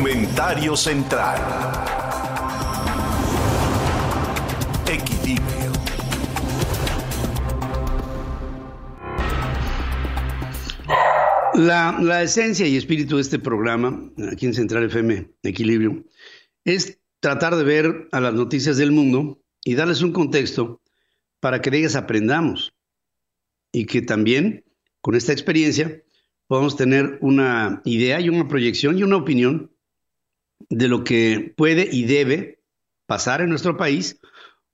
Comentario central. Equilibrio. La, la, esencia y espíritu de este programa, aquí en Central FM, Equilibrio, es tratar de ver a las noticias del mundo y darles un contexto para que de ellas aprendamos y que también con esta experiencia podamos tener una idea y una proyección y una opinión de lo que puede y debe pasar en nuestro país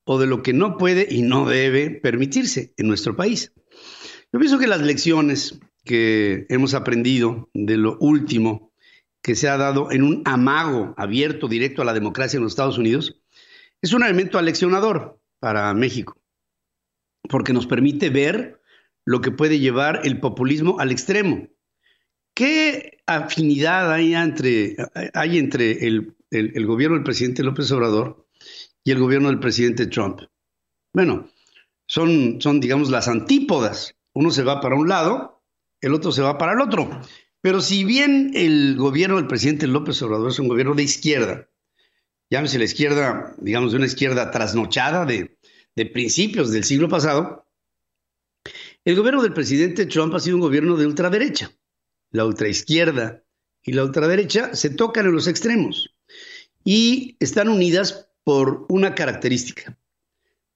o de lo que no puede y no debe permitirse en nuestro país. Yo pienso que las lecciones que hemos aprendido de lo último que se ha dado en un amago abierto directo a la democracia en los Estados Unidos es un elemento aleccionador para México, porque nos permite ver lo que puede llevar el populismo al extremo. ¿Qué afinidad hay entre, hay entre el, el, gobierno del presidente López Obrador y el gobierno del presidente Trump? Bueno, son, son, digamos, las antípodas. Uno se va para un lado, el otro se va para el otro. Pero si bien el gobierno del presidente López Obrador es un gobierno de izquierda, llámese la izquierda, digamos, de una izquierda trasnochada de, de principios del siglo pasado, el gobierno del presidente Trump ha sido un gobierno de ultraderecha la ultraizquierda y la ultraderecha se tocan en los extremos y están unidas por una característica.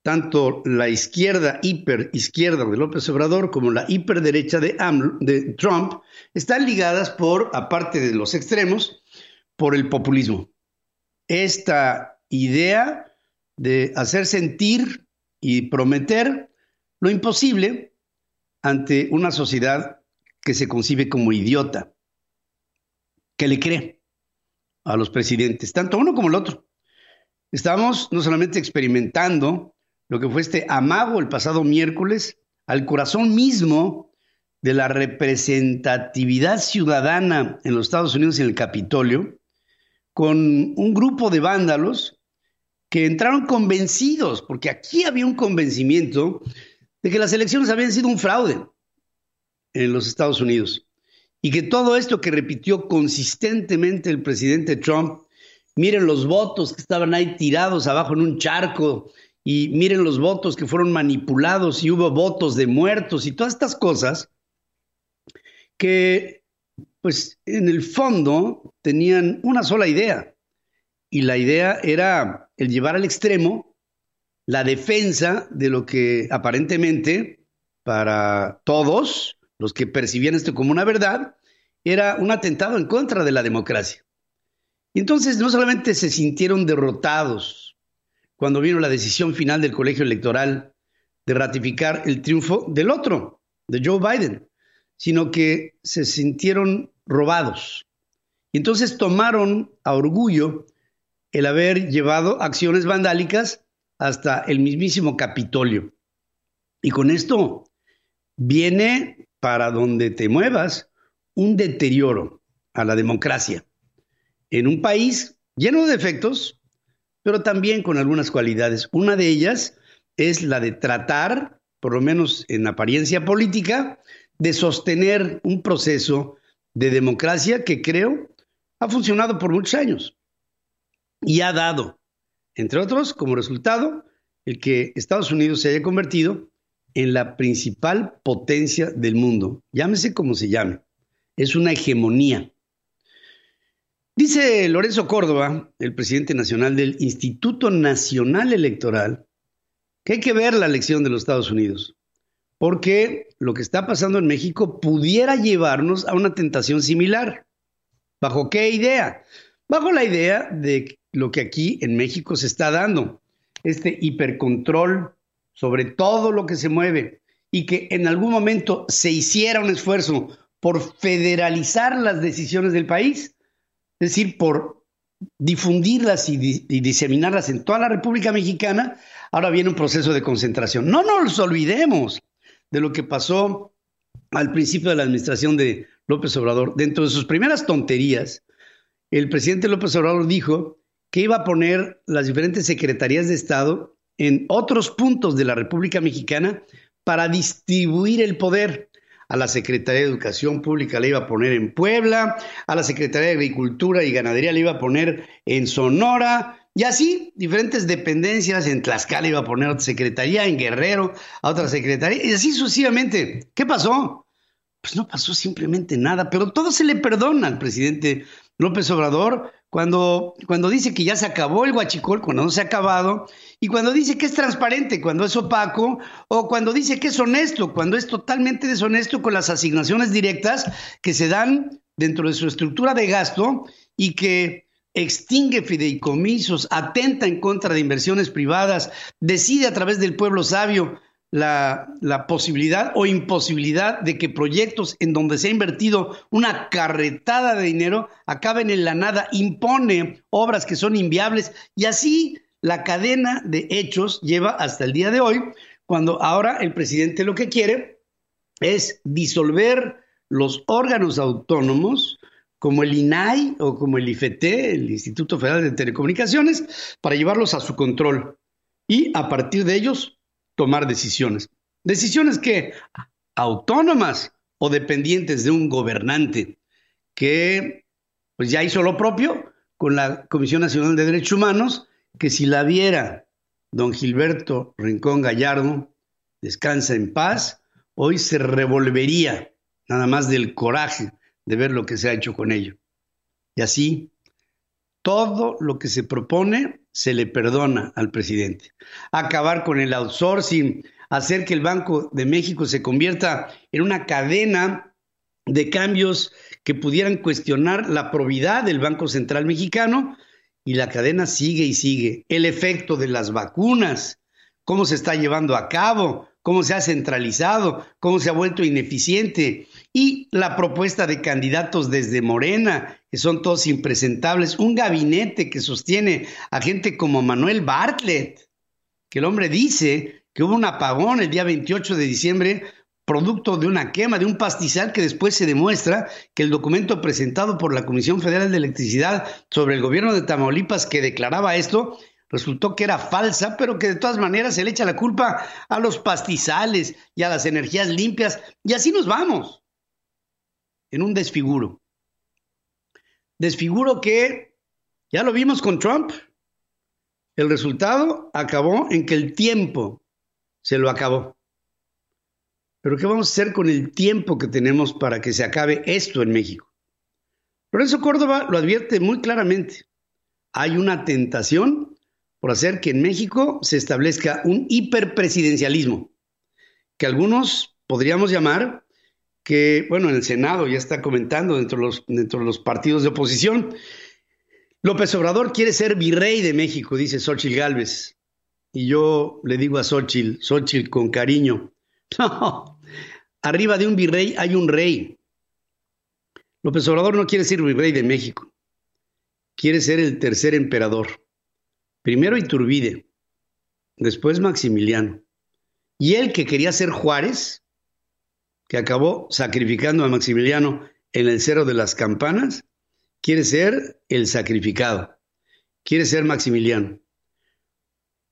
Tanto la izquierda hiperizquierda de López Obrador como la hiperderecha de, de Trump están ligadas por, aparte de los extremos, por el populismo. Esta idea de hacer sentir y prometer lo imposible ante una sociedad que se concibe como idiota, que le cree a los presidentes, tanto uno como el otro. Estamos no solamente experimentando lo que fue este amago el pasado miércoles al corazón mismo de la representatividad ciudadana en los Estados Unidos en el Capitolio, con un grupo de vándalos que entraron convencidos, porque aquí había un convencimiento de que las elecciones habían sido un fraude en los Estados Unidos. Y que todo esto que repitió consistentemente el presidente Trump, miren los votos que estaban ahí tirados abajo en un charco y miren los votos que fueron manipulados y hubo votos de muertos y todas estas cosas que pues en el fondo tenían una sola idea y la idea era el llevar al extremo la defensa de lo que aparentemente para todos los que percibían esto como una verdad, era un atentado en contra de la democracia. Y entonces no solamente se sintieron derrotados cuando vino la decisión final del colegio electoral de ratificar el triunfo del otro, de Joe Biden, sino que se sintieron robados. Y entonces tomaron a orgullo el haber llevado acciones vandálicas hasta el mismísimo Capitolio. Y con esto viene para donde te muevas un deterioro a la democracia en un país lleno de defectos, pero también con algunas cualidades. Una de ellas es la de tratar, por lo menos en apariencia política, de sostener un proceso de democracia que creo ha funcionado por muchos años y ha dado, entre otros, como resultado, el que Estados Unidos se haya convertido en la principal potencia del mundo, llámese como se llame, es una hegemonía. Dice Lorenzo Córdoba, el presidente nacional del Instituto Nacional Electoral, que hay que ver la elección de los Estados Unidos, porque lo que está pasando en México pudiera llevarnos a una tentación similar. ¿Bajo qué idea? Bajo la idea de lo que aquí en México se está dando, este hipercontrol sobre todo lo que se mueve y que en algún momento se hiciera un esfuerzo por federalizar las decisiones del país, es decir, por difundirlas y, y, diseminarlas en toda la República Mexicana, ahora viene un proceso de concentración. No nos olvidemos de lo que pasó al principio de la administración de López Obrador. Dentro de sus primeras tonterías, el presidente López Obrador dijo que iba a poner las diferentes secretarías de Estado en otros puntos de la República Mexicana para distribuir el poder. a la Secretaría de Educación Pública le iba a poner en Puebla, a la Secretaría de Agricultura y Ganadería le iba a poner en Sonora, y así, diferentes dependencias, en Tlaxcala iba a poner otra secretaría, en Guerrero a otra secretaría, y así sucesivamente. ¿Qué pasó? Pues no pasó simplemente nada, pero todo se le perdona al presidente López Obrador cuando, cuando dice que ya se acabó el guachicol, cuando no se ha acabado, y cuando dice que es transparente, cuando es opaco, o cuando dice que es honesto, cuando es totalmente deshonesto con las asignaciones directas que se dan dentro de su estructura de gasto y que extingue fideicomisos, atenta en contra de inversiones privadas, decide a través del pueblo sabio la, posibilidad o imposibilidad de que proyectos en donde se ha invertido una carretada de dinero acaben en la nada, impone obras que son inviables. Y así la cadena de hechos lleva hasta el día de hoy, cuando ahora el presidente lo que quiere es disolver los órganos autónomos como el INAI o como el IFT, el Instituto Federal de Telecomunicaciones, para llevarlos a su control. Y a partir de ellos tomar decisiones. Decisiones que autónomas o dependientes de un gobernante que pues ya hizo lo propio con la Comisión Nacional de Derechos Humanos, que si la viera don Gilberto Rincón Gallardo, descansa en paz, hoy se revolvería nada más del coraje de ver lo que se ha hecho con ello. Y así, todo lo que se propone se le perdona al presidente. Acabar con el outsourcing, hacer que el Banco de México se convierta en una cadena de cambios que pudieran cuestionar la probidad del Banco Central Mexicano y la cadena sigue y sigue. El efecto de las vacunas, cómo se está llevando a cabo, cómo se ha centralizado, cómo se ha vuelto ineficiente y la propuesta de candidatos desde Morena, que son todos impresentables, un gabinete que sostiene a gente como Manuel Bartlett, que el hombre dice que hubo un apagón el día 28 de diciembre producto de una quema, de un pastizal que después se demuestra que el documento presentado por la Comisión Federal de Electricidad sobre el gobierno de Tamaulipas que declaraba esto resultó que era falsa, pero que de todas maneras se le echa la culpa a los pastizales y a las energías limpias, y así nos vamos, en un desfiguro. Desfiguro que ya lo vimos con Trump. El resultado acabó en que el tiempo se lo acabó. Pero ¿qué vamos a hacer con el tiempo que tenemos para que se acabe esto en México? Por eso Córdoba lo advierte muy claramente. Hay una tentación por hacer que en México se establezca un hiperpresidencialismo, que algunos podríamos llamar que, bueno, en el Senado ya está comentando dentro de los, dentro de los partidos de oposición. López Obrador quiere ser virrey de México, dice Xochitl Gálvez. Y yo le digo a Xochitl, Xochitl con cariño, arriba de un virrey hay un rey. López Obrador no quiere ser virrey de México, quiere ser el tercer emperador. Primero Iturbide, después Maximiliano. Y él que quería ser Juárez, que acabó sacrificando a Maximiliano en el Cerro de las Campanas, quiere ser el sacrificado, quiere ser Maximiliano.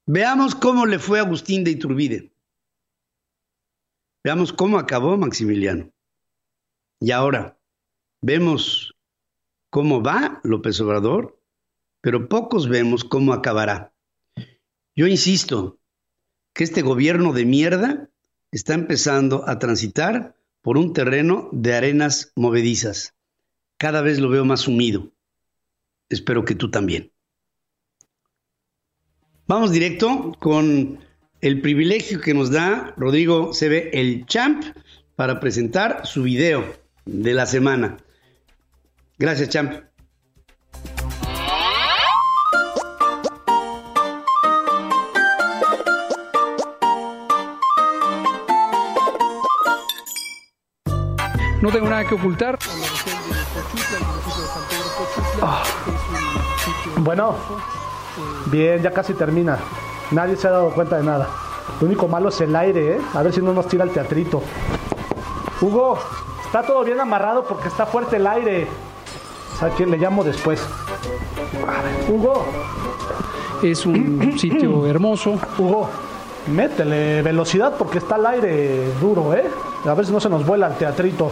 Veamos cómo le fue a Agustín de Iturbide. Veamos cómo acabó Maximiliano. Y ahora, vemos cómo va López Obrador pero pocos vemos cómo acabará. Yo insisto que este gobierno de mierda está empezando a transitar por un terreno de arenas movedizas. Cada vez lo veo más sumido. Espero que tú también. Vamos directo con el privilegio que nos da Rodrigo ve el Champ, para presentar su video de la semana. Gracias, Champ. No tengo nada que ocultar. Ah. Bueno, bien, ya casi termina. Nadie se ha dado cuenta de nada. Lo único malo es el aire, ¿eh? A ver si no nos tira el teatrito. Hugo, está todo bien amarrado porque está fuerte el aire. ¿Sabes quién le llamo después? Hugo. Es un sitio hermoso. Hugo, métele velocidad porque está el aire duro, ¿eh? A ver si no se nos vuela el teatrito.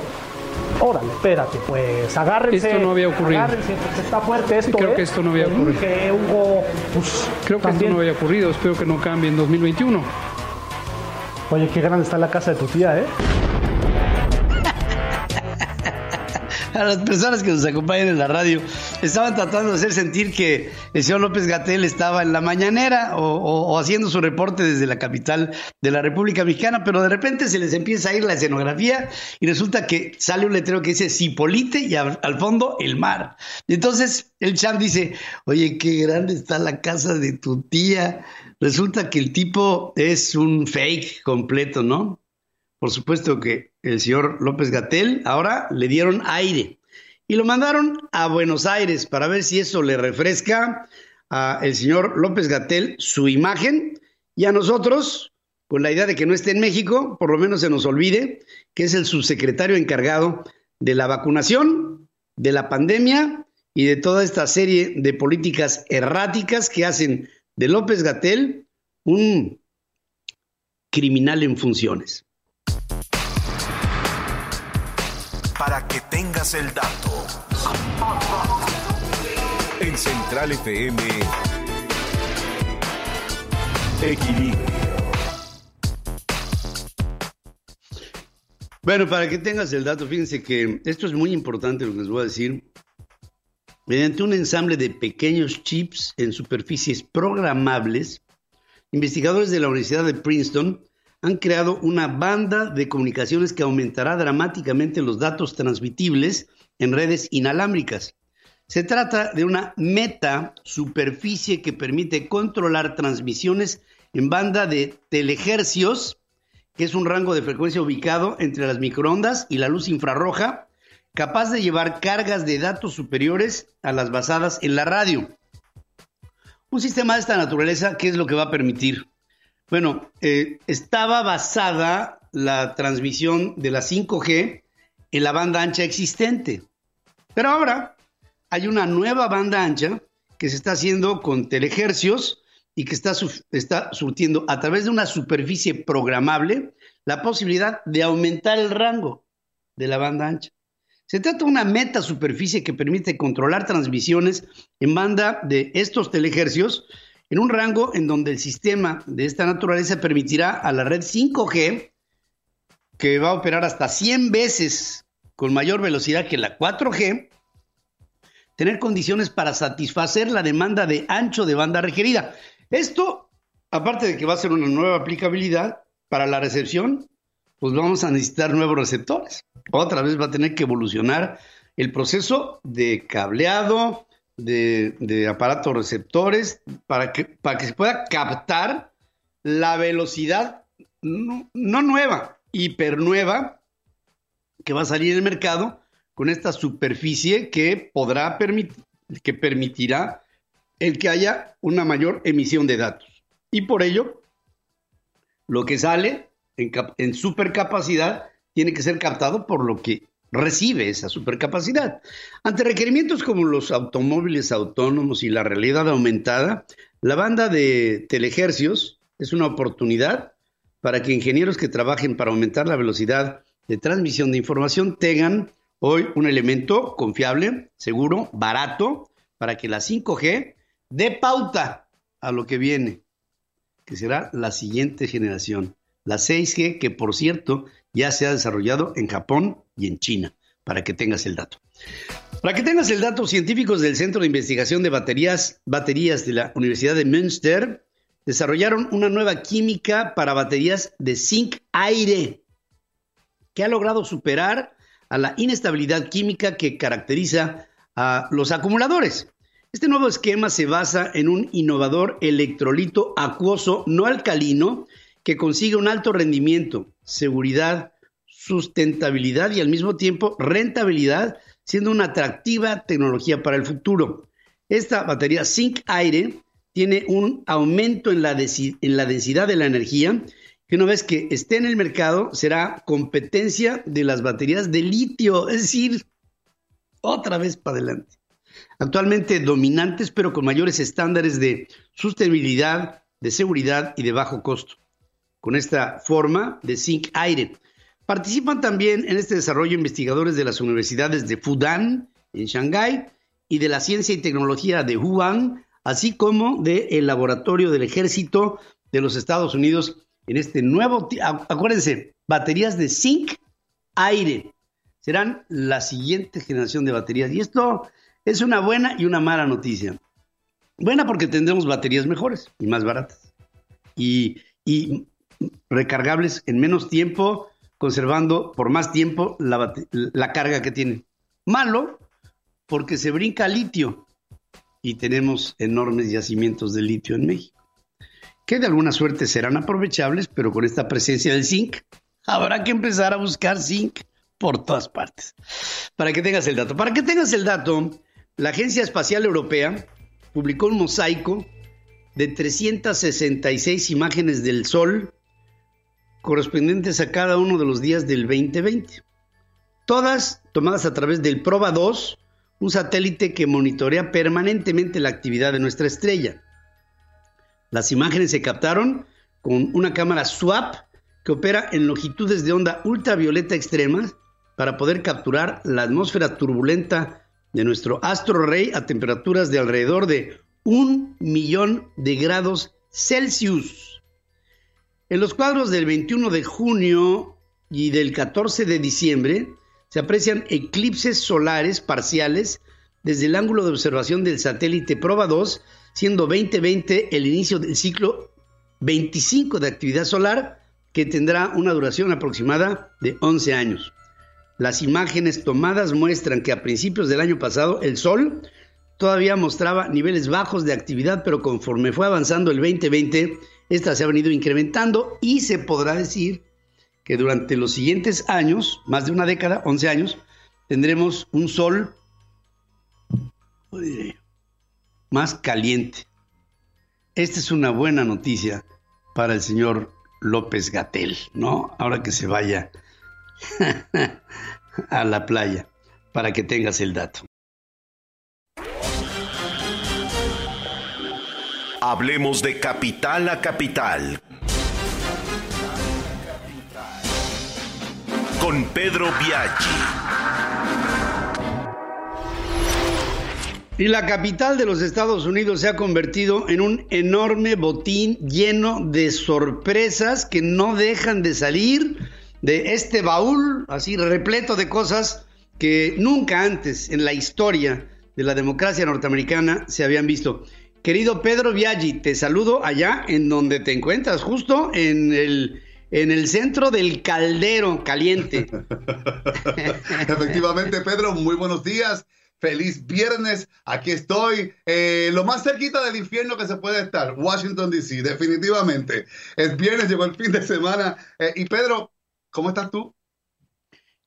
Órale, espérate, pues, agárrense. Esto no había ocurrido. Agárrense, porque está fuerte esto, creo ¿eh? que esto no había ocurrido. Hugo, pues, Creo que también. esto no había ocurrido. Espero que no cambie en 2021. Oye, qué grande está la casa de tu tía, ¿eh? a las personas que nos acompañan en la radio, estaban tratando de hacer sentir que el señor López Gatel estaba en la mañanera o, haciendo su reporte desde la capital de la República Mexicana, pero de repente se les empieza a ir la escenografía y resulta que sale un letrero que dice Cipolite y al, fondo el mar. Y entonces el champ dice, oye, qué grande está la casa de tu tía. Resulta que el tipo es un fake completo, ¿no? Por supuesto que el señor López Gatel ahora le dieron aire y lo mandaron a Buenos Aires para ver si eso le refresca a el señor López Gatel su imagen y a nosotros con la idea de que no esté en México, por lo menos se nos olvide que es el subsecretario encargado de la vacunación, de la pandemia y de toda esta serie de políticas erráticas que hacen de López Gatel un criminal en funciones. Para que tengas el dato. En Central FM. Equilibrio. Bueno, para que tengas el dato, fíjense que esto es muy importante lo que les voy a decir. Mediante un ensamble de pequeños chips en superficies programables, investigadores de la Universidad de Princeton han creado una banda de comunicaciones que aumentará dramáticamente los datos transmitibles en redes inalámbricas. Se trata de una meta superficie que permite controlar transmisiones en banda de telehercios, que es un rango de frecuencia ubicado entre las microondas y la luz infrarroja, capaz de llevar cargas de datos superiores a las basadas en la radio. Un sistema de esta naturaleza, ¿qué es lo que va a permitir? Bueno, eh, estaba basada la transmisión de la 5G en la banda ancha existente, pero ahora hay una nueva banda ancha que se está haciendo con telehercios y que está, está surtiendo a través de una superficie programable la posibilidad de aumentar el rango de la banda ancha. Se trata de una meta superficie que permite controlar transmisiones en banda de estos telehercios en un rango en donde el sistema de esta naturaleza permitirá a la red 5G, que va a operar hasta 100 veces con mayor velocidad que la 4G, tener condiciones para satisfacer la demanda de ancho de banda requerida. Esto, aparte de que va a ser una nueva aplicabilidad para la recepción, pues vamos a necesitar nuevos receptores. Otra vez va a tener que evolucionar el proceso de cableado, de, aparatos receptores, para que, para que se pueda captar la velocidad no, no nueva, que va a salir en el mercado con esta superficie que podrá permitir, que permitirá el que haya una mayor emisión de datos. Y por ello, lo que sale en, en supercapacidad tiene que ser captado por lo que recibe esa supercapacidad. Ante requerimientos como los automóviles autónomos y la realidad aumentada, la banda de telehercios es una oportunidad para que ingenieros que trabajen para aumentar la velocidad de transmisión de información tengan hoy un elemento confiable, seguro, barato, para que la 5G dé pauta a lo que viene, que será la siguiente generación, la 6G, que por cierto ya se ha desarrollado en Japón y en China, para que tengas el dato. Para que tengas el dato, científicos del Centro de Investigación de Baterías, de la Universidad de Münster desarrollaron una nueva química para baterías de zinc aire que ha logrado superar a la inestabilidad química que caracteriza a los acumuladores. Este nuevo esquema se basa en un innovador electrolito acuoso no alcalino que consigue un alto rendimiento, seguridad, sustentabilidad y al mismo tiempo rentabilidad, siendo una atractiva tecnología para el futuro. Esta batería zinc aire tiene un aumento en la, densidad de la energía que una vez que esté en el mercado será competencia de las baterías de litio, es decir, otra vez para adelante. Actualmente dominantes, pero con mayores estándares de sostenibilidad, de seguridad y de bajo costo. Con esta forma de zinc aire. Participan también en este desarrollo investigadores de las universidades de Fudan, en Shanghái, y de la Ciencia y Tecnología de Wuhan, así como del Laboratorio del Ejército de los Estados Unidos en este nuevo, acuérdense, baterías de zinc aire. Serán la siguiente generación de baterías. Y esto es una buena y una mala noticia. Buena porque tendremos baterías mejores y más baratas. Y, y recargables en menos tiempo, conservando por más tiempo la, la carga que tienen. Malo porque se brinca litio y tenemos enormes yacimientos de litio en México, que de alguna suerte serán aprovechables, pero con esta presencia del zinc habrá que empezar a buscar zinc por todas partes. Para que tengas el dato. Para que tengas el dato, la Agencia Espacial Europea publicó un mosaico de 366 imágenes del Sol correspondientes a cada uno de los días del 2020. Todas tomadas a través del Proba 2, un satélite que monitorea permanentemente la actividad de nuestra estrella. Las imágenes se captaron con una cámara SWAP que opera en longitudes de onda ultravioleta extremas para poder capturar la atmósfera turbulenta de nuestro astro rey a temperaturas de alrededor de un millón de grados Celsius. En los cuadros del 21 de junio y del 14 de diciembre se aprecian eclipses solares parciales desde el ángulo de observación del satélite Proba 2, siendo 2020 el inicio del ciclo 25 de actividad solar que tendrá una duración aproximada de 11 años. Las imágenes tomadas muestran que a principios del año pasado el Sol todavía mostraba niveles bajos de actividad, pero conforme fue avanzando el 2020, esta se ha venido incrementando y se podrá decir que durante los siguientes años, más de una década, 11 años, tendremos un Sol más caliente. Esta es una buena noticia para el señor López Gatel, ¿no? Ahora que se vaya a la playa, para que tengas el dato. Hablemos de capital a capital. Con Pedro Biaggi. Y la capital de los Estados Unidos se ha convertido en un enorme botín lleno de sorpresas que no dejan de salir de este baúl así repleto de cosas que nunca antes en la historia de la democracia norteamericana se habían visto. Querido Pedro Viaggi, te saludo allá en donde te encuentras, justo en el, en el centro del caldero caliente. Efectivamente, Pedro, muy buenos días. Feliz viernes, aquí estoy, eh, lo más cerquita del infierno que se puede estar, Washington, D.C., definitivamente. Es viernes, llegó el fin de semana. Eh, y Pedro, ¿cómo estás tú?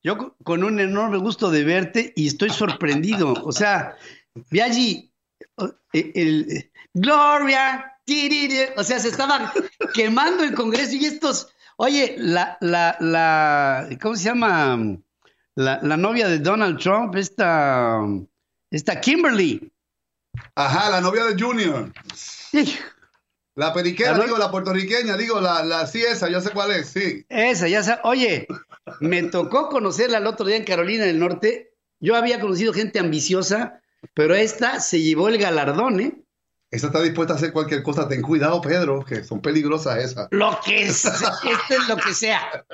Yo con un enorme gusto de verte y estoy sorprendido. O sea, Viaggi, eh, el, Gloria, o sea, se estaba quemando el Congreso y estos, oye, la, la, la, ¿cómo se llama? La, la novia de Donald Trump, esta, esta Kimberly. Ajá, la novia de Junior. La periquera, digo, la puertorriqueña, digo, la, la, sí, esa, yo sé cuál es, sí. Esa, ya sé. Oye, me tocó conocerla el otro día en Carolina del Norte. Yo había conocido gente ambiciosa, pero esta se llevó el galardón, ¿eh? Esa está dispuesta a hacer cualquier cosa. Ten cuidado, Pedro, que son peligrosas esas. Lo que es, esto es lo que sea.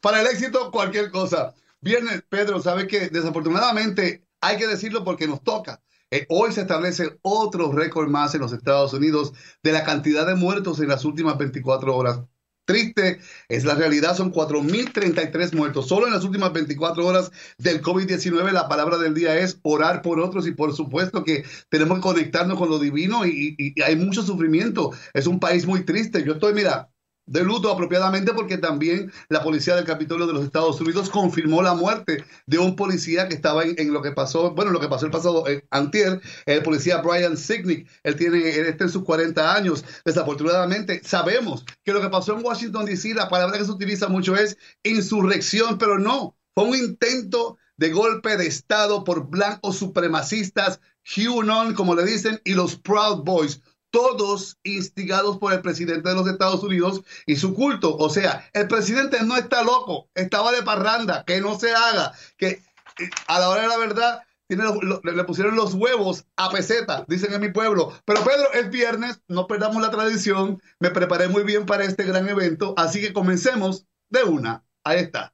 Para el éxito, cualquier cosa. Viernes, Pedro, ¿sabe que Desafortunadamente, hay que decirlo porque nos toca. Eh, hoy se establece otro récord más en los Estados Unidos de la cantidad de muertos en las últimas 24 horas triste, es la realidad, son 4.033 muertos. Solo en las últimas 24 horas del COVID-19 la palabra del día es orar por otros y por supuesto que tenemos que conectarnos con lo divino y, y hay mucho sufrimiento. Es un país muy triste. Yo estoy, mira, de luto apropiadamente porque también la policía del Capitolio de los Estados Unidos confirmó la muerte de un policía que estaba en, lo que pasó, bueno, lo que pasó el pasado eh, antier, el policía Brian Signick, él tiene, él está en sus 40 años, desafortunadamente sabemos que lo que pasó en Washington DC, la palabra que se utiliza mucho es insurrección, pero no, fue un intento de golpe de Estado por blancos supremacistas, QAnon, como le dicen, y los Proud Boys todos instigados por el presidente de los Estados Unidos y su culto. O sea, el presidente no está loco, estaba de parranda, que no se haga, que eh, a la hora de la verdad le pusieron los huevos a peseta, dicen en mi pueblo. Pero Pedro, es viernes, no perdamos la tradición, me preparé muy bien para este gran evento, así que comencemos de una. Ahí está.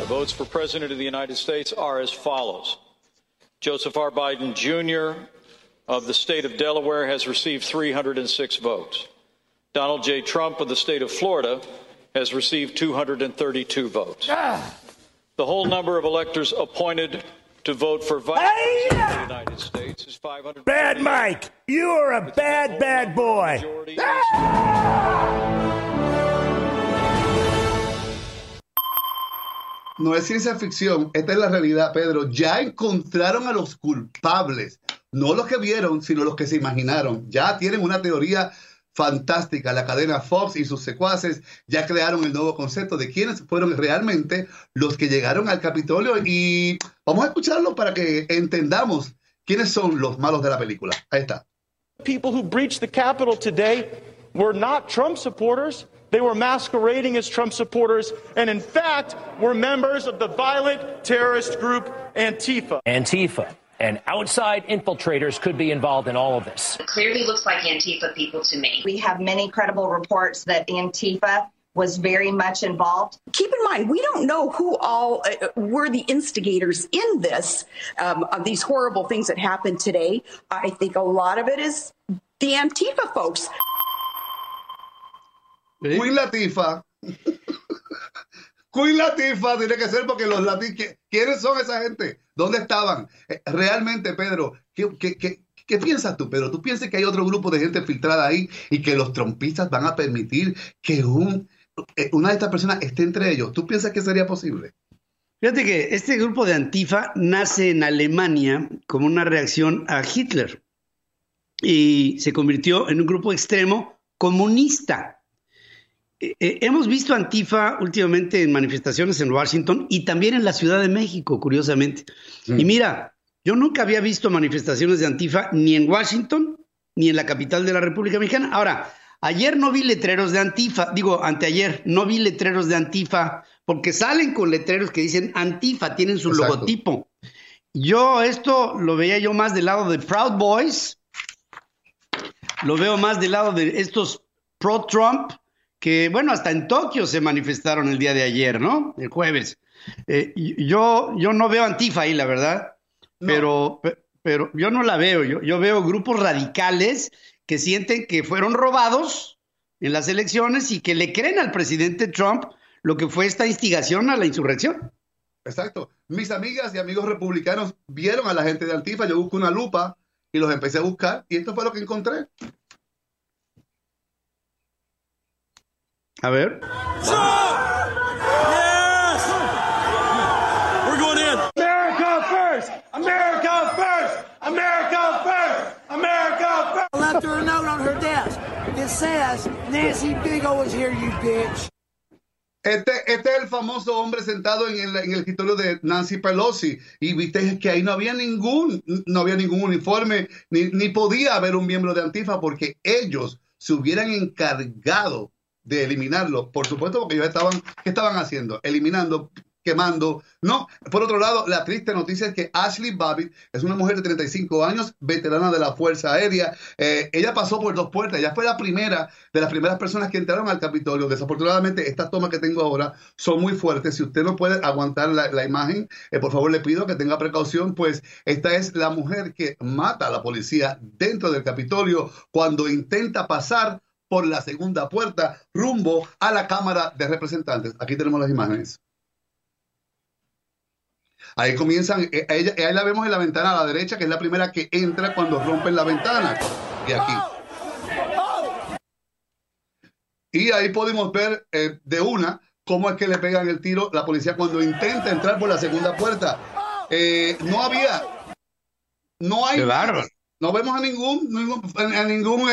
The votes for President of the United States are as follows. Joseph R. Biden Jr. of the state of Delaware has received 306 votes. Donald J. Trump of the state of Florida has received 232 votes. Ah. The whole number of electors appointed to vote for vice president of the United States is 500. Bad Mike, you are a bad, bad boy. No es ciencia ficción, esta es la realidad, Pedro. Ya encontraron a los culpables, no los que vieron, sino los que se imaginaron. Ya tienen una teoría fantástica. La cadena Fox y sus secuaces ya crearon el nuevo concepto de quiénes fueron realmente los que llegaron al Capitolio y vamos a escucharlo para que entendamos quiénes son los malos de la película. Ahí está. People who breached the Capitol today were not Trump supporters. They were masquerading as Trump supporters and, in fact, were members of the violent terrorist group Antifa. Antifa and outside infiltrators could be involved in all of this. It clearly looks like Antifa people to me. We have many credible reports that Antifa was very much involved. Keep in mind, we don't know who all uh, were the instigators in this, um, of these horrible things that happened today. I think a lot of it is the Antifa folks. Queen Latifah Queen Latifah tiene que ser porque los latinos, ¿quiénes son esa gente? ¿Dónde estaban? Eh, realmente, Pedro, ¿qué, qué, qué, piensas tú, Pedro? ¿Tú piensas que hay otro grupo de gente filtrada ahí y que los trompistas van a permitir que un, eh, una de estas personas esté entre ellos? ¿Tú piensas que sería posible? Fíjate que este grupo de Antifa nace en Alemania como una reacción a Hitler y se convirtió en un grupo extremo comunista. Eh, eh, hemos visto Antifa últimamente en manifestaciones en Washington y también en la Ciudad de México, curiosamente. Y mira, yo nunca había visto manifestaciones de Antifa ni en Washington ni en la capital de la República Mexicana. Ahora, ayer no vi letreros de Antifa, digo, anteayer no vi letreros de Antifa, porque salen con letreros que dicen Antifa, tienen su logotipo. Yo esto lo veía yo más del lado de Proud Boys, lo veo más del lado de estos pro-Trump, que, bueno, hasta en Tokio se manifestaron el día de ayer, ¿no? El jueves. Eh, yo, yo no veo Antifa ahí, la verdad, pero, pero yo no la veo. Yo, yo veo grupos radicales que sienten que fueron robados en las elecciones y que le creen al presidente Trump lo que fue esta instigación a la insurrección. Exacto. Mis amigas y amigos republicanos vieron a la gente de Antifa, yo busqué una lupa y los empecé a buscar y esto fue lo que encontré. A ver. America first! America first! America first! America first! I left her a note on her desk. It says, Nancy Big O is here, you bitch. Este, este, es el famoso hombre sentado en el, en el escritorio de Nancy Pelosi. Y viste que ahí no había ningún, no había ningún uniforme, ni, ni podía haber un miembro de Antifa porque ellos se hubieran encargado de eliminarlo. Por supuesto, porque ellos estaban, ¿qué estaban haciendo? Eliminando, quemando. No, por otro lado, la triste noticia es que Ashley Babbitt es una mujer de 35 años, veterana de la Fuerza Aérea. Eh, ella pasó por dos puertas, ella fue la primera de las primeras personas que entraron al Capitolio. Desafortunadamente, estas tomas que tengo ahora son muy fuertes. Si usted no puede aguantar la, imagen, eh, por favor le pido que tenga precaución, pues esta es la mujer que mata a la policía dentro del Capitolio cuando intenta pasar por la segunda puerta rumbo a la Cámara de Representantes. Aquí tenemos las imágenes. Ahí comienzan, eh, ahí la vemos en la ventana a la derecha, que es la primera que entra cuando rompen la ventana. Y aquí. Y ahí podemos ver eh, de una cómo es que le pegan el tiro la policía cuando intenta entrar por la segunda puerta. Eh, no había, no hay, no vemos a ningún, a ningún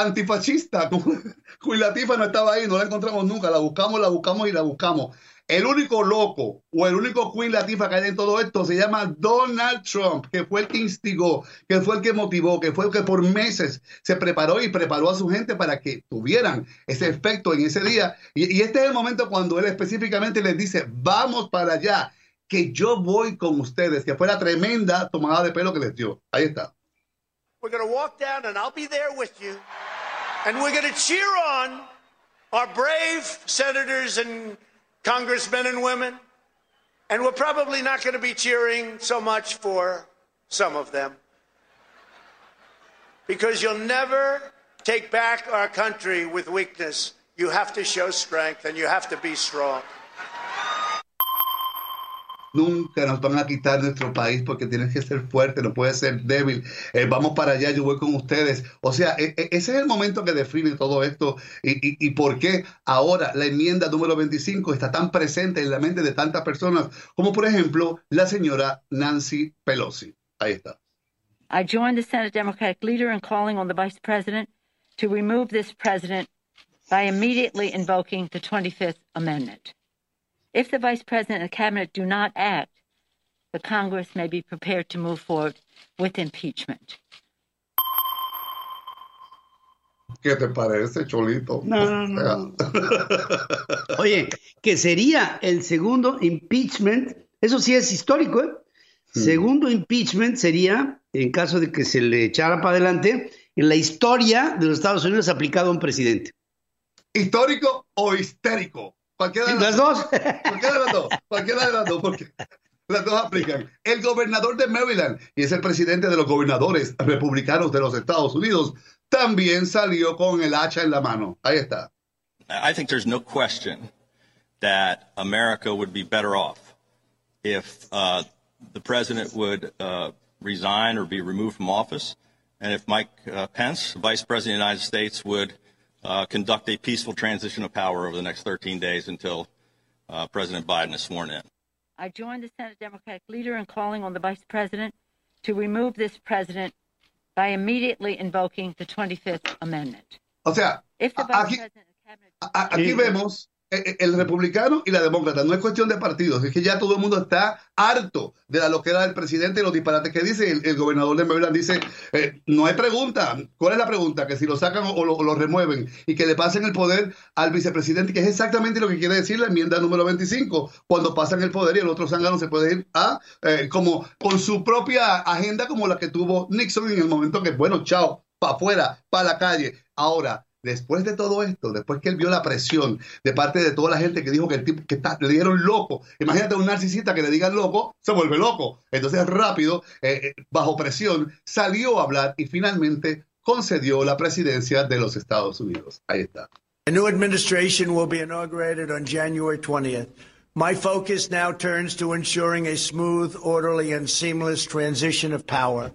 antifascista. Latifa no estaba ahí, no la encontramos nunca. La buscamos, la buscamos y la buscamos. el único loco o el único Queen Latifa que hay en todo esto se llama Donald Trump, que fue el que instigó, que fue el que motivó, que fue el que por meses se preparó y preparó a su gente para que tuvieran ese efecto en ese día. Y, y este es el momento cuando él específicamente les dice, vamos para allá, que yo voy con ustedes, que fue la tremenda tomada de pelo que les dio. Ahí está. We're going to walk down and I'll be there with you. And we're going to cheer on our brave senators and congressmen and women. And we're probably not going to be cheering so much for some of them. Because you'll never take back our country with weakness. You have to show strength and you have to be strong. Nunca nos van a quitar nuestro país porque tienes que ser fuerte, no puedes ser débil. Eh, vamos para allá, yo voy con ustedes. O sea, e e ese es el momento que define todo esto y, y, y, por qué ahora la enmienda número 25 está tan presente en la mente de tantas personas, como por ejemplo la señora Nancy Pelosi. Ahí está. I join the Senate Democratic leader in calling on the Vice President to remove this president by immediately invoking the 25th Amendment. If the Vice President and the Cabinet do not act, the Congress may be prepared to move forward with impeachment. ¿Qué te parece, Cholito? No, no, no. Oye, que sería el segundo impeachment, eso sí es histórico, ¿eh? Hmm. Segundo impeachment sería, en caso de que se le echara para adelante, en la historia de los Estados Unidos aplicado a un presidente. ¿Histórico o histérico? Cualquiera de las, las dos. Cualquiera de las dos. Cualquiera de las dos. Porque las dos aplican. El gobernador de Maryland, y es el presidente de los gobernadores republicanos de los Estados Unidos, también salió con el hacha en la mano. Ahí está. I think there's no question that America would be better off if uh, the president would uh, resign or be removed from office, and if Mike uh, Pence, Vice President of the United States, would uh, conduct a peaceful transition of power over the next 13 days until uh, President Biden is sworn in. I join the Senate Democratic leader in calling on the Vice President to remove this president by immediately invoking the 25th Amendment. O sea, If the Vice aquí, President and the Cabinet aquí vemos el republicano y la demócrata. No es cuestión de partidos, es que ya todo el mundo está harto de la loquera del presidente y los disparates que dice. El, gobernador de Maryland dice, eh, no hay pregunta. ¿Cuál es la pregunta? Que si lo sacan o lo, o lo remueven y que le pasen el poder al vicepresidente, que es exactamente lo que quiere decir la enmienda número 25. Cuando pasan el poder y el otro zángano se puede ir a, eh, como con su propia agenda como la que tuvo Nixon en el momento que, bueno, chao, para afuera, para la calle. Ahora, después de todo esto, después que él vio la presión de parte de toda la gente que dijo que el tipo que está, le dijeron loco, imagínate un narcisista que le digan loco, se vuelve loco. Entonces rápido, eh, eh, bajo presión, salió a hablar y finalmente concedió la presidencia de los Estados Unidos. Ahí está. A new administration will be inaugurated on January 20th. My focus now turns to ensuring a smooth, orderly, and seamless transition of power.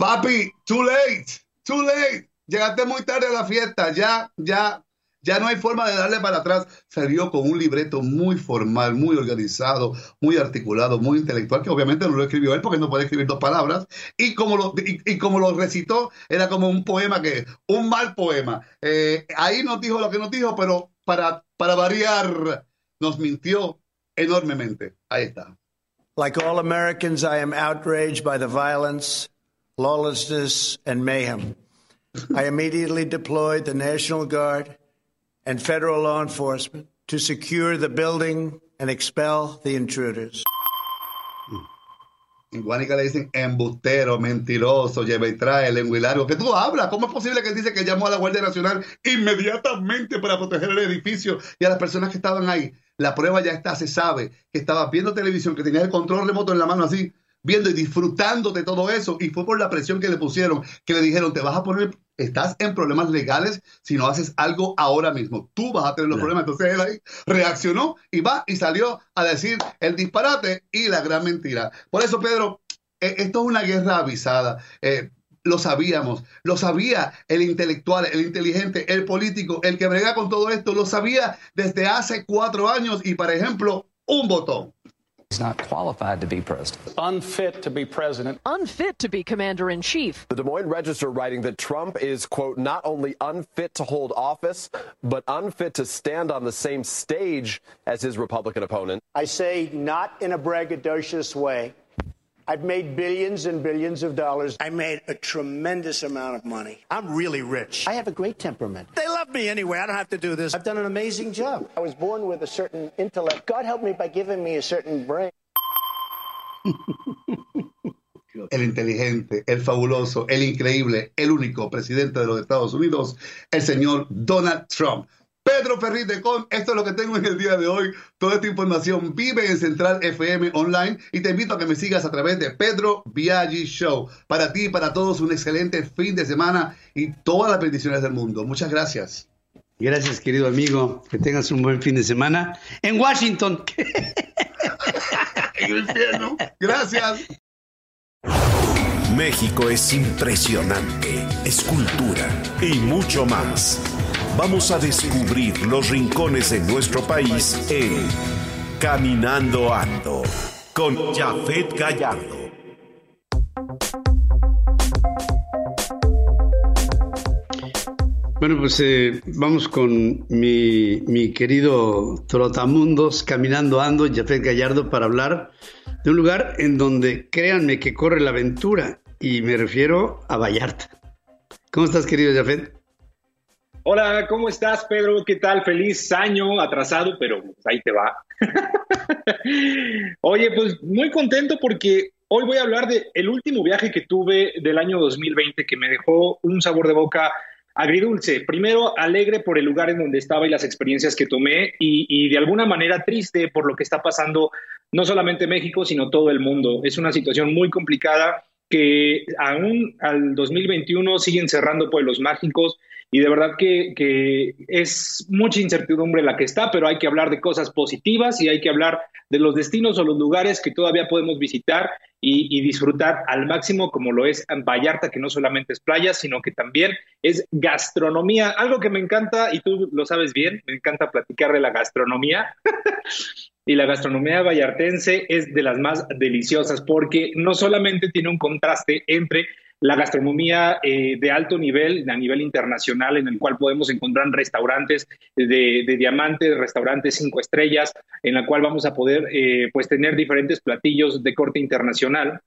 Papi, too late, too late. Llegaste muy tarde a la fiesta, ya, ya, ya no hay forma de darle para atrás. Salió con un libreto muy formal, muy organizado, muy articulado, muy intelectual, que obviamente no lo escribió él porque no puede escribir dos palabras. Y como lo, y, y como lo recitó, era como un poema que, un mal poema. Eh, ahí nos dijo lo que nos dijo, pero para, para variar, nos mintió enormemente. Ahí está. Like all Americans, I am outraged by the violence, lawlessness, and mayhem. I immediately deployed the National Guard and federal law enforcement to secure the building and expel the intruders. En Guánica le dicen embustero, mentiroso, lleva y trae, lenguilario. ¿Qué tú hablas? ¿Cómo es posible que él dice que llamó a la Guardia Nacional inmediatamente para proteger el edificio y a las personas que estaban ahí? La prueba ya está, se sabe que estabas viendo televisión, que tenías el control remoto en la mano así, viendo y disfrutando de todo eso. Y fue por la presión que le pusieron, que le dijeron, te vas a poner, estás en problemas legales si no haces algo ahora mismo. Tú vas a tener los problemas. Entonces él ahí reaccionó y va y salió a decir el disparate y la gran mentira. Por eso, Pedro, eh, esto es una guerra avisada. Eh, lo sabíamos, lo sabía el intelectual, el inteligente, el político, el que brega con todo esto, lo sabía desde hace cuatro años y, por ejemplo, un botón. He's not qualified to be president. Unfit to be president. Unfit to be commander in chief. The Des Moines Register writing that Trump is, quote, not only unfit to hold office, but unfit to stand on the same stage as his Republican opponent. I say not in a braggadocious way. I've made billions and billions of dollars. I made a tremendous amount of money. I'm really rich. I have a great temperament. They love me anyway. I don't have to do this. I've done an amazing job. I was born with a certain intellect. God helped me by giving me a certain brain. el inteligente, el fabuloso, el increíble, el único presidente de los Estados Unidos, el señor Donald Trump. Pedro Ferriz de Con, esto es lo que tengo en el día de hoy. Toda esta información vive en Central FM Online y te invito a que me sigas a través de Pedro Viaggi Show. Para ti y para todos un excelente fin de semana y todas las bendiciones del mundo. Muchas gracias. Gracias, querido amigo. Que tengas un buen fin de semana en Washington. Gracias. México es impresionante, es cultura y mucho más. Vamos a descubrir los rincones de nuestro país en Caminando Ando con Jafet Gallardo. Bueno, pues eh, vamos con mi, mi, querido Trotamundos, Caminando Ando, Jafet Gallardo, para hablar de un lugar en donde créanme que corre la aventura, y me refiero a Vallarta. ¿Cómo estás, querido Jafet? Hola, ¿cómo estás, Pedro? ¿Qué tal? Feliz año atrasado, pero ahí te va. Oye, pues muy contento porque hoy voy a hablar del el último viaje que tuve del año 2020 que me dejó un sabor de boca agridulce. Primero, alegre por el lugar en donde estaba y las experiencias que tomé y, y, de alguna manera triste por lo que está pasando no solamente México, sino todo el mundo. Es una situación muy complicada que aún al 2021 siguen cerrando pueblos mágicos y de verdad que, que, es mucha incertidumbre la que está, pero hay que hablar de cosas positivas y hay que hablar de los destinos o los lugares que todavía podemos visitar y, disfrutar al máximo, como lo es Vallarta, que no solamente es playa, sino que también es gastronomía, algo que me encanta y tú lo sabes bien, me encanta platicar de la gastronomía. y la gastronomía vallartense es de las más deliciosas porque no solamente tiene un contraste entre la gastronomía eh, de alto nivel, a nivel internacional, en el cual podemos encontrar restaurantes de, de diamantes, restaurantes cinco estrellas, en la cual vamos a poder eh, pues tener diferentes platillos de corte internacional.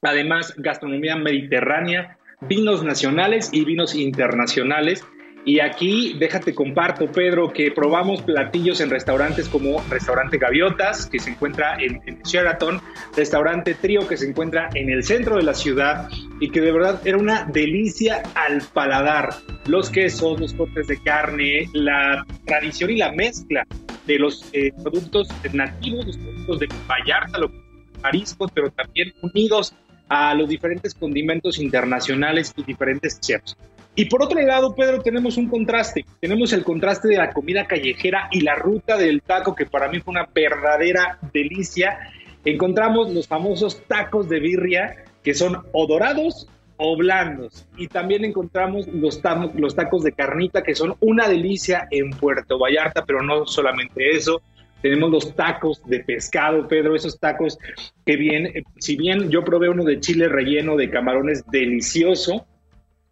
Además, gastronomía mediterránea, vinos nacionales y vinos internacionales y aquí, déjate comparto, Pedro, que probamos platillos en restaurantes como Restaurante Gaviotas, que se encuentra en, Sheraton, Restaurante Trío, que se encuentra en el centro de la ciudad y que de verdad era una delicia al paladar. Los quesos, los cortes de carne, la tradición y la mezcla de los eh, productos nativos, los productos de Vallarta, los mariscos, pero también unidos a los diferentes condimentos internacionales y diferentes chefs. Y por otro lado, Pedro, tenemos un contraste. Tenemos el contraste de la comida callejera y la ruta del taco, que para mí fue una verdadera delicia. Encontramos los famosos tacos de birria, que son o dorados o blandos. Y también encontramos los, los tacos de carnita, que son una delicia en Puerto Vallarta, pero no solamente eso. Tenemos los tacos de pescado, Pedro, esos tacos que bien, si bien yo probé uno de chile relleno de camarones delicioso,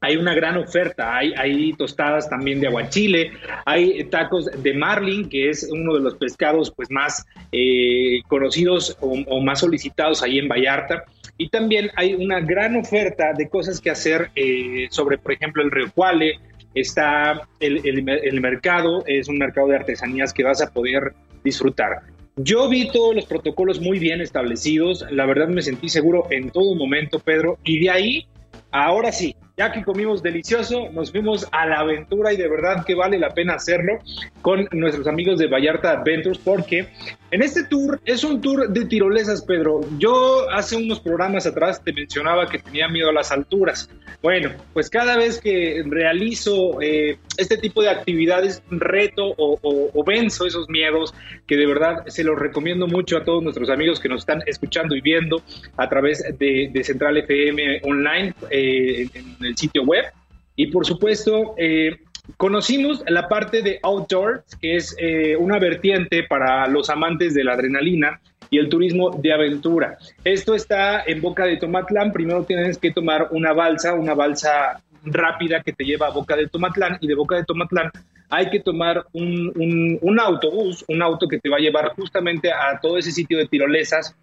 hay una gran oferta, hay, hay, tostadas también de aguachile, hay tacos de marlin, que es uno de los pescados pues, más eh, conocidos o, o, más solicitados ahí en Vallarta. Y también hay una gran oferta de cosas que hacer eh, sobre, por ejemplo, el río Cuale, está el, el, el mercado, es un mercado de artesanías que vas a poder disfrutar. Yo vi todos los protocolos muy bien establecidos, la verdad me sentí seguro en todo momento, Pedro, y de ahí, ahora sí, ya que comimos delicioso, nos fuimos a la aventura y de verdad que vale la pena hacerlo con nuestros amigos de Vallarta Adventures porque en este tour es un tour de tirolesas, Pedro. Yo hace unos programas atrás te mencionaba que tenía miedo a las alturas. Bueno, pues cada vez que realizo eh, este tipo de actividades, reto o, o, venzo esos miedos, que de verdad se los recomiendo mucho a todos nuestros amigos que nos están escuchando y viendo a través de, Central FM Online eh, el sitio web. Y por supuesto, eh, conocimos la parte de outdoors, que es eh, una vertiente para los amantes de la adrenalina y el turismo de aventura. Esto está en Boca de Tomatlán. Primero tienes que tomar una balsa, una balsa rápida que te lleva a Boca de Tomatlán y de Boca de Tomatlán hay que tomar un, un, autobús, un auto que te va a llevar justamente a todo ese sitio de tirolesas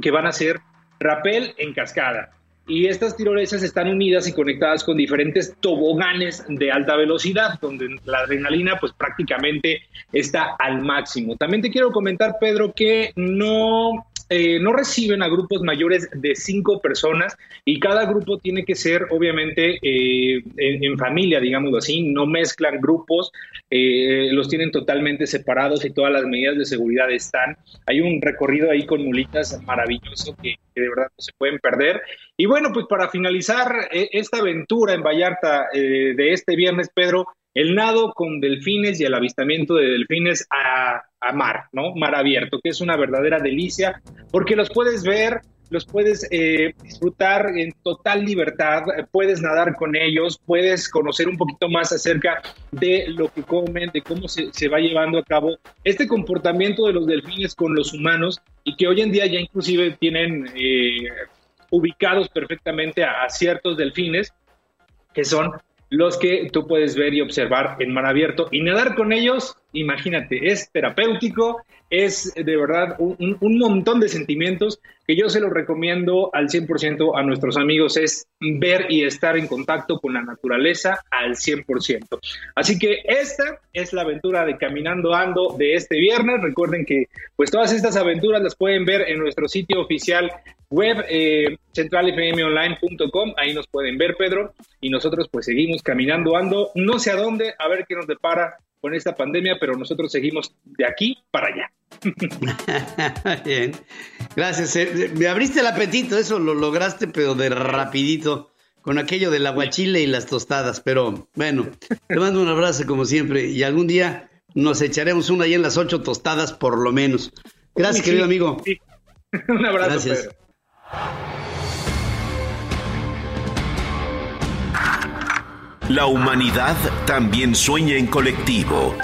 que van a ser rapel en cascada. Y estas tirolesas están unidas y conectadas con diferentes toboganes de alta velocidad, donde la adrenalina pues prácticamente está al máximo. También te quiero comentar, Pedro, que no eh, no reciben a grupos mayores de cinco personas y cada grupo tiene que ser obviamente eh, en, familia, digámoslo así, no mezclan grupos, eh, los tienen totalmente separados y todas las medidas de seguridad están. Hay un recorrido ahí con mulitas maravilloso que, que de verdad no se pueden perder. Y bueno, pues para finalizar esta aventura en Vallarta de este viernes, Pedro, el nado con delfines y el avistamiento de delfines a, mar, ¿no? Mar abierto, que es una verdadera delicia, porque los puedes ver, los puedes eh, disfrutar en total libertad, puedes nadar con ellos, puedes conocer un poquito más acerca de lo que comen, de cómo se, va llevando a cabo este comportamiento de los delfines con los humanos y que hoy en día ya inclusive tienen eh, ubicados perfectamente a ciertos delfines que son los que tú puedes ver y observar en mar abierto y nadar con ellos, imagínate, es terapéutico, es de verdad un, montón de sentimientos que yo se los recomiendo al 100% a nuestros amigos, es ver y estar en contacto con la naturaleza al 100%. Así que esta es la aventura de Caminando Ando de este viernes. Recuerden que pues todas estas aventuras las pueden ver en nuestro sitio oficial web eh, centralfmonline.com, ahí nos pueden ver Pedro y nosotros pues seguimos caminando ando, no sé a dónde, a ver qué nos depara con esta pandemia, pero nosotros seguimos de aquí para allá. Bien, gracias. Eh, me abriste el apetito, eso lo lograste, pero de rapidito, con aquello del aguachile y las tostadas. Pero bueno, te mando un abrazo como siempre y algún día nos echaremos una ahí en las ocho tostadas por lo menos. Gracias, querido amigo. un abrazo. Gracias. La humanidad también sueña en colectivo.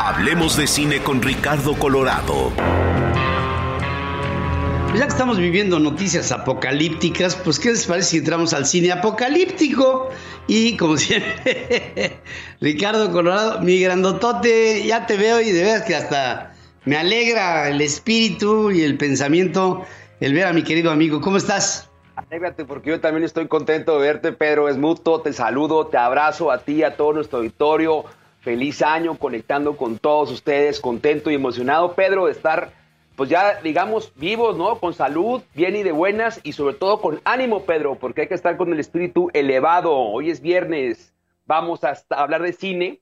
Hablemos de cine con Ricardo Colorado. Ya que estamos viviendo noticias apocalípticas, pues ¿qué les parece si entramos al cine apocalíptico? Y como siempre, Ricardo Colorado, mi grandotote, ya te veo y de veras que hasta me alegra el espíritu y el pensamiento el ver a mi querido amigo. ¿Cómo estás? Alégrate porque yo también estoy contento de verte, Pedro. Es mutuo, te saludo, te abrazo a ti, a todo nuestro auditorio. Feliz año conectando con todos ustedes, contento y emocionado, Pedro, de estar, pues ya digamos, vivos, ¿no? Con salud, bien y de buenas y sobre todo con ánimo, Pedro, porque hay que estar con el espíritu elevado. Hoy es viernes, vamos a hablar de cine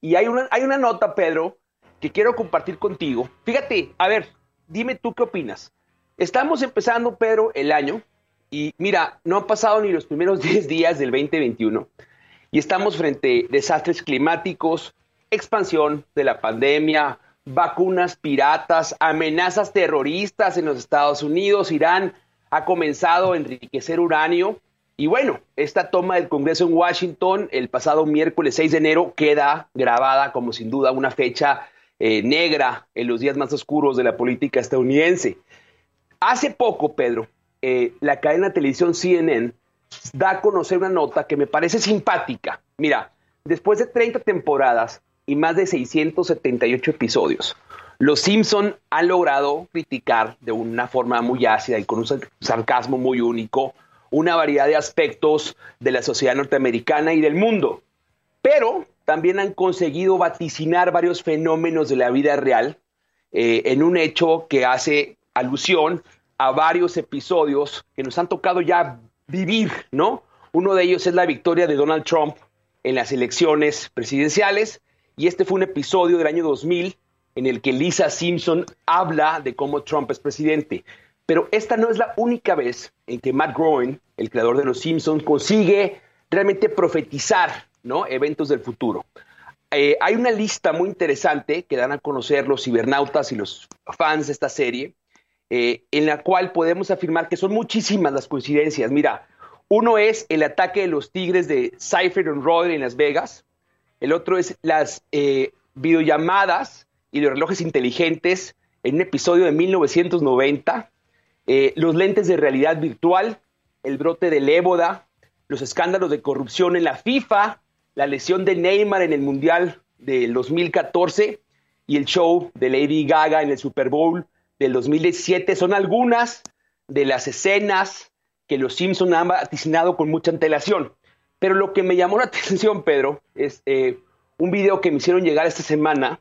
y hay una, hay una nota, Pedro, que quiero compartir contigo. Fíjate, a ver, dime tú qué opinas. Estamos empezando, Pedro, el año y mira, no han pasado ni los primeros 10 días del 2021 y estamos frente a desastres climáticos, expansión de la pandemia, vacunas piratas, amenazas terroristas en los Estados Unidos, Irán ha comenzado a enriquecer uranio. Y bueno, esta toma del Congreso en Washington el pasado miércoles 6 de enero queda grabada como sin duda una fecha eh, negra en los días más oscuros de la política estadounidense. Hace poco, Pedro, eh, la cadena de televisión CNN da a conocer una nota que me parece simpática. Mira, después de 30 temporadas y más de 678 episodios, los Simpson han logrado criticar de una forma muy ácida y con un sarcasmo muy único una variedad de aspectos de la sociedad norteamericana y del mundo. Pero también han conseguido vaticinar varios fenómenos de la vida real eh, en un hecho que hace alusión a varios episodios que nos han tocado ya vivir, ¿no? Uno de ellos es la victoria de Donald Trump en las elecciones presidenciales y este fue un episodio del año 2000 en el que Lisa Simpson habla de cómo Trump es presidente. Pero esta no es la única vez en que Matt Groening, el creador de Los Simpsons, consigue realmente profetizar ¿no? eventos del futuro. Eh, hay una lista muy interesante que dan a conocer los cibernautas y los fans de esta serie, eh, en la cual podemos afirmar que son muchísimas las coincidencias. Mira, uno es el ataque de los Tigres de Cypher and Roder en Las Vegas, el otro es las eh, videollamadas y los relojes inteligentes en un episodio de 1990, eh, los lentes de realidad virtual, el brote del ébola, los escándalos de corrupción en la FIFA, la lesión de Neymar en el Mundial del 2014 y el show de Lady Gaga en el Super Bowl del 2017 son algunas de las escenas que los Simpson han vaticinado con mucha antelación. Pero lo que me llamó la atención, Pedro, es eh, un video que me hicieron llegar esta semana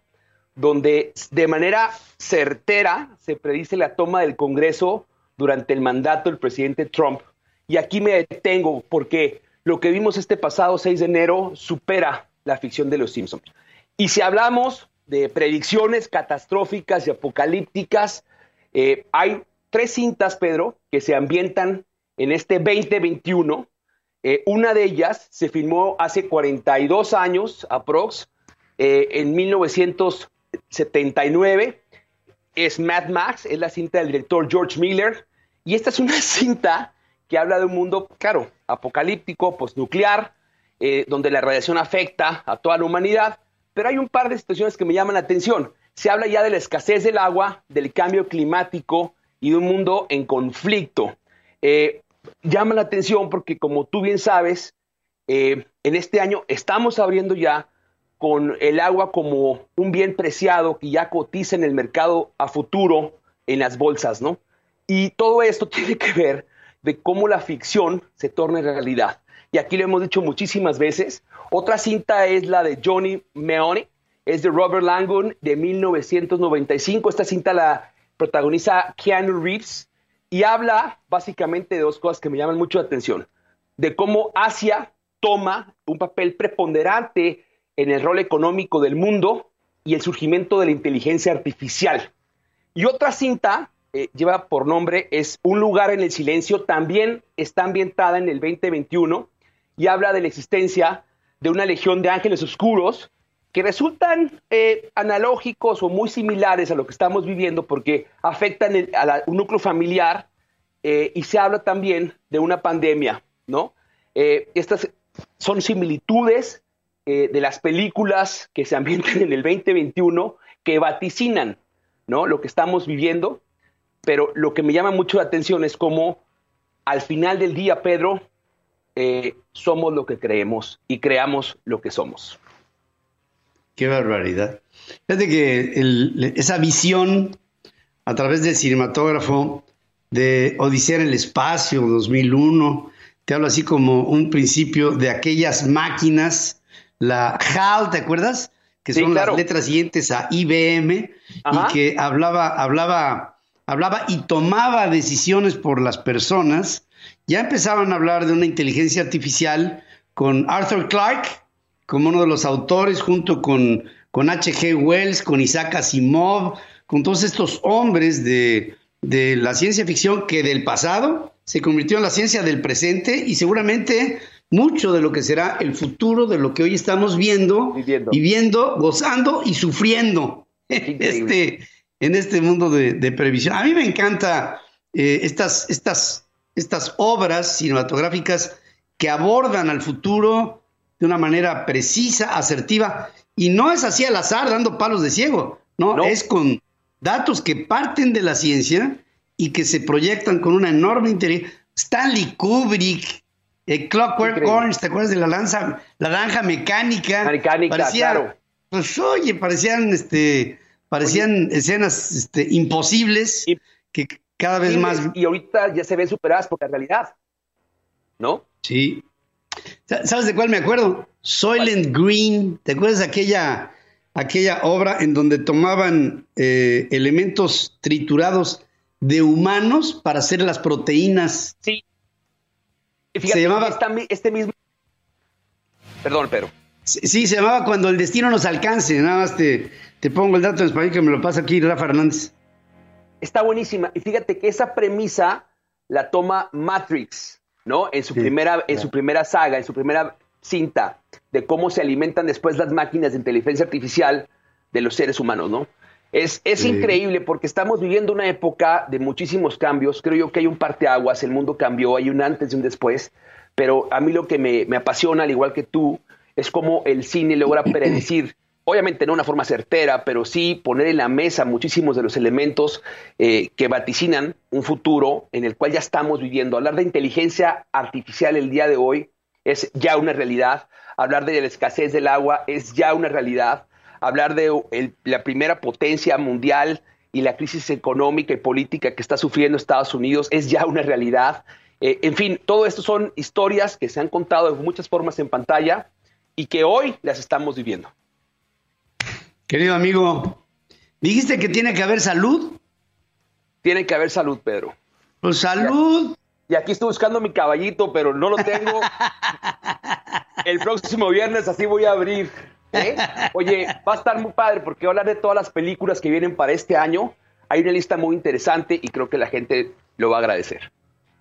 donde de manera certera se predice la toma del Congreso durante el mandato del presidente Trump. Y aquí me detengo porque lo que vimos este pasado 6 de enero supera la ficción de los Simpsons. Y si hablamos de predicciones catastróficas y apocalípticas, eh, hay tres cintas, Pedro, que se ambientan en este 2021. Eh, una de ellas se filmó hace 42 años, aprox, eh, en 1979. Es Mad Max, es la cinta del director George Miller. Y esta es una cinta que habla de un mundo, claro, apocalíptico, postnuclear, eh, donde la radiación afecta a toda la humanidad. Pero hay un par de situaciones que me llaman la atención. Se habla ya de la escasez del agua, del cambio climático y de un mundo en conflicto. Eh, llama la atención porque, como tú bien sabes, eh, en este año estamos abriendo ya con el agua como un bien preciado que ya cotiza en el mercado a futuro en las bolsas, ¿no? Y todo esto tiene que ver de cómo la ficción se torna realidad. Y aquí lo hemos dicho muchísimas veces. Otra cinta es la de Johnny Meone, es de Robert Langon de 1995. Esta cinta la protagoniza Keanu Reeves y habla básicamente de dos cosas que me llaman mucho la atención. De cómo Asia toma un papel preponderante en el rol económico del mundo y el surgimiento de la inteligencia artificial. Y otra cinta eh, lleva por nombre es Un lugar en el silencio, también está ambientada en el 2021 y habla de la existencia de una legión de ángeles oscuros que resultan eh, analógicos o muy similares a lo que estamos viviendo porque afectan a un núcleo familiar eh, y se habla también de una pandemia, ¿no? estas son similitudes de las películas que se ambientan en el 2021 que vaticinan, ¿no? Lo que estamos viviendo pero lo que me llama mucho la atención es cómo al final del día, Pedro, eh, somos lo que creemos y creamos lo que somos. Qué barbaridad. Fíjate que esa visión a través del cinematógrafo de Odisea en el Espacio 2001, te hablo así como un principio de aquellas máquinas, la HAL, ¿te acuerdas? Que son las letras siguientes a IBM y que hablaba, hablaba hablaba y tomaba decisiones por las personas, ya empezaban a hablar de una inteligencia artificial con Arthur Clarke como uno de los autores, junto con, con H.G. Wells, con Isaac Asimov, con todos estos hombres de, de la ciencia ficción que del pasado se convirtió en la ciencia del presente y seguramente mucho de lo que será el futuro de lo que hoy estamos viendo, viviendo, gozando y sufriendo. Este, en este mundo de, previsión. A mí me encanta eh, estas, estas, estas obras cinematográficas que abordan al futuro de una manera precisa, asertiva, y no es así al azar, dando palos de ciego, no, es con datos que parten de la ciencia y que se proyectan con una enorme interés. Stanley Kubrick, eh, Clockwork Orange, ¿te acuerdas de la lanza, la naranja mecánica? Mecánica, claro. Pues oye, parecían este Parecían escenas este, imposibles que cada vez más... Y ahorita ya se ven superadas por la realidad, ¿no? Sí. ¿Sabes de cuál me acuerdo? Soylent Green. ¿Te acuerdas de aquella, aquella obra en donde tomaban eh, elementos triturados de humanos para hacer las proteínas? Sí. Fíjate, se llamaba... este mismo... Perdón, pero... Sí, se llamaba Cuando el destino nos alcance. Nada más te, te pongo el dato en español que me lo pasa aquí Rafa Hernández. Está buenísima. Y fíjate que esa premisa la toma Matrix, ¿no? En su, primera, en su primera saga, en su primera cinta, de cómo se alimentan después las máquinas de inteligencia artificial de los seres humanos, ¿no? Es, es increíble porque estamos viviendo una época de muchísimos cambios. Creo yo que hay un parteaguas, el mundo cambió, hay un antes y un después. Pero a mí lo que me, me apasiona, al igual que tú, es cómo el cine logra predecir obviamente no una forma certera, pero sí poner en la mesa muchísimos de los elementos eh, que vaticinan un futuro en el cual ya estamos viviendo. Hablar de inteligencia artificial el día de hoy es ya una realidad. Hablar de la escasez del agua es ya una realidad. Hablar de la primera potencia mundial y la crisis económica y política que está sufriendo Estados Unidos es ya una realidad. Eh, en fin, todo esto son historias que se han contado de muchas formas en pantalla y que hoy las estamos viviendo. Querido amigo, dijiste que tiene que haber salud. Tiene que haber salud, Pedro. Pues salud. Y aquí estoy buscando mi caballito, pero no lo tengo. El próximo viernes así voy a abrir. ¿eh? Oye, va a estar muy padre porque voy a hablar de todas las películas que vienen para este año. Hay una lista muy interesante y creo que la gente lo va a agradecer.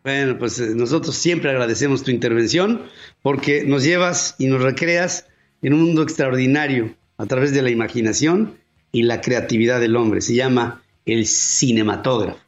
Bueno, pues eh, nosotros siempre agradecemos tu intervención porque nos llevas y nos recreas en un mundo extraordinario a través de la imaginación y la creatividad del hombre. Se llama el cinematógrafo.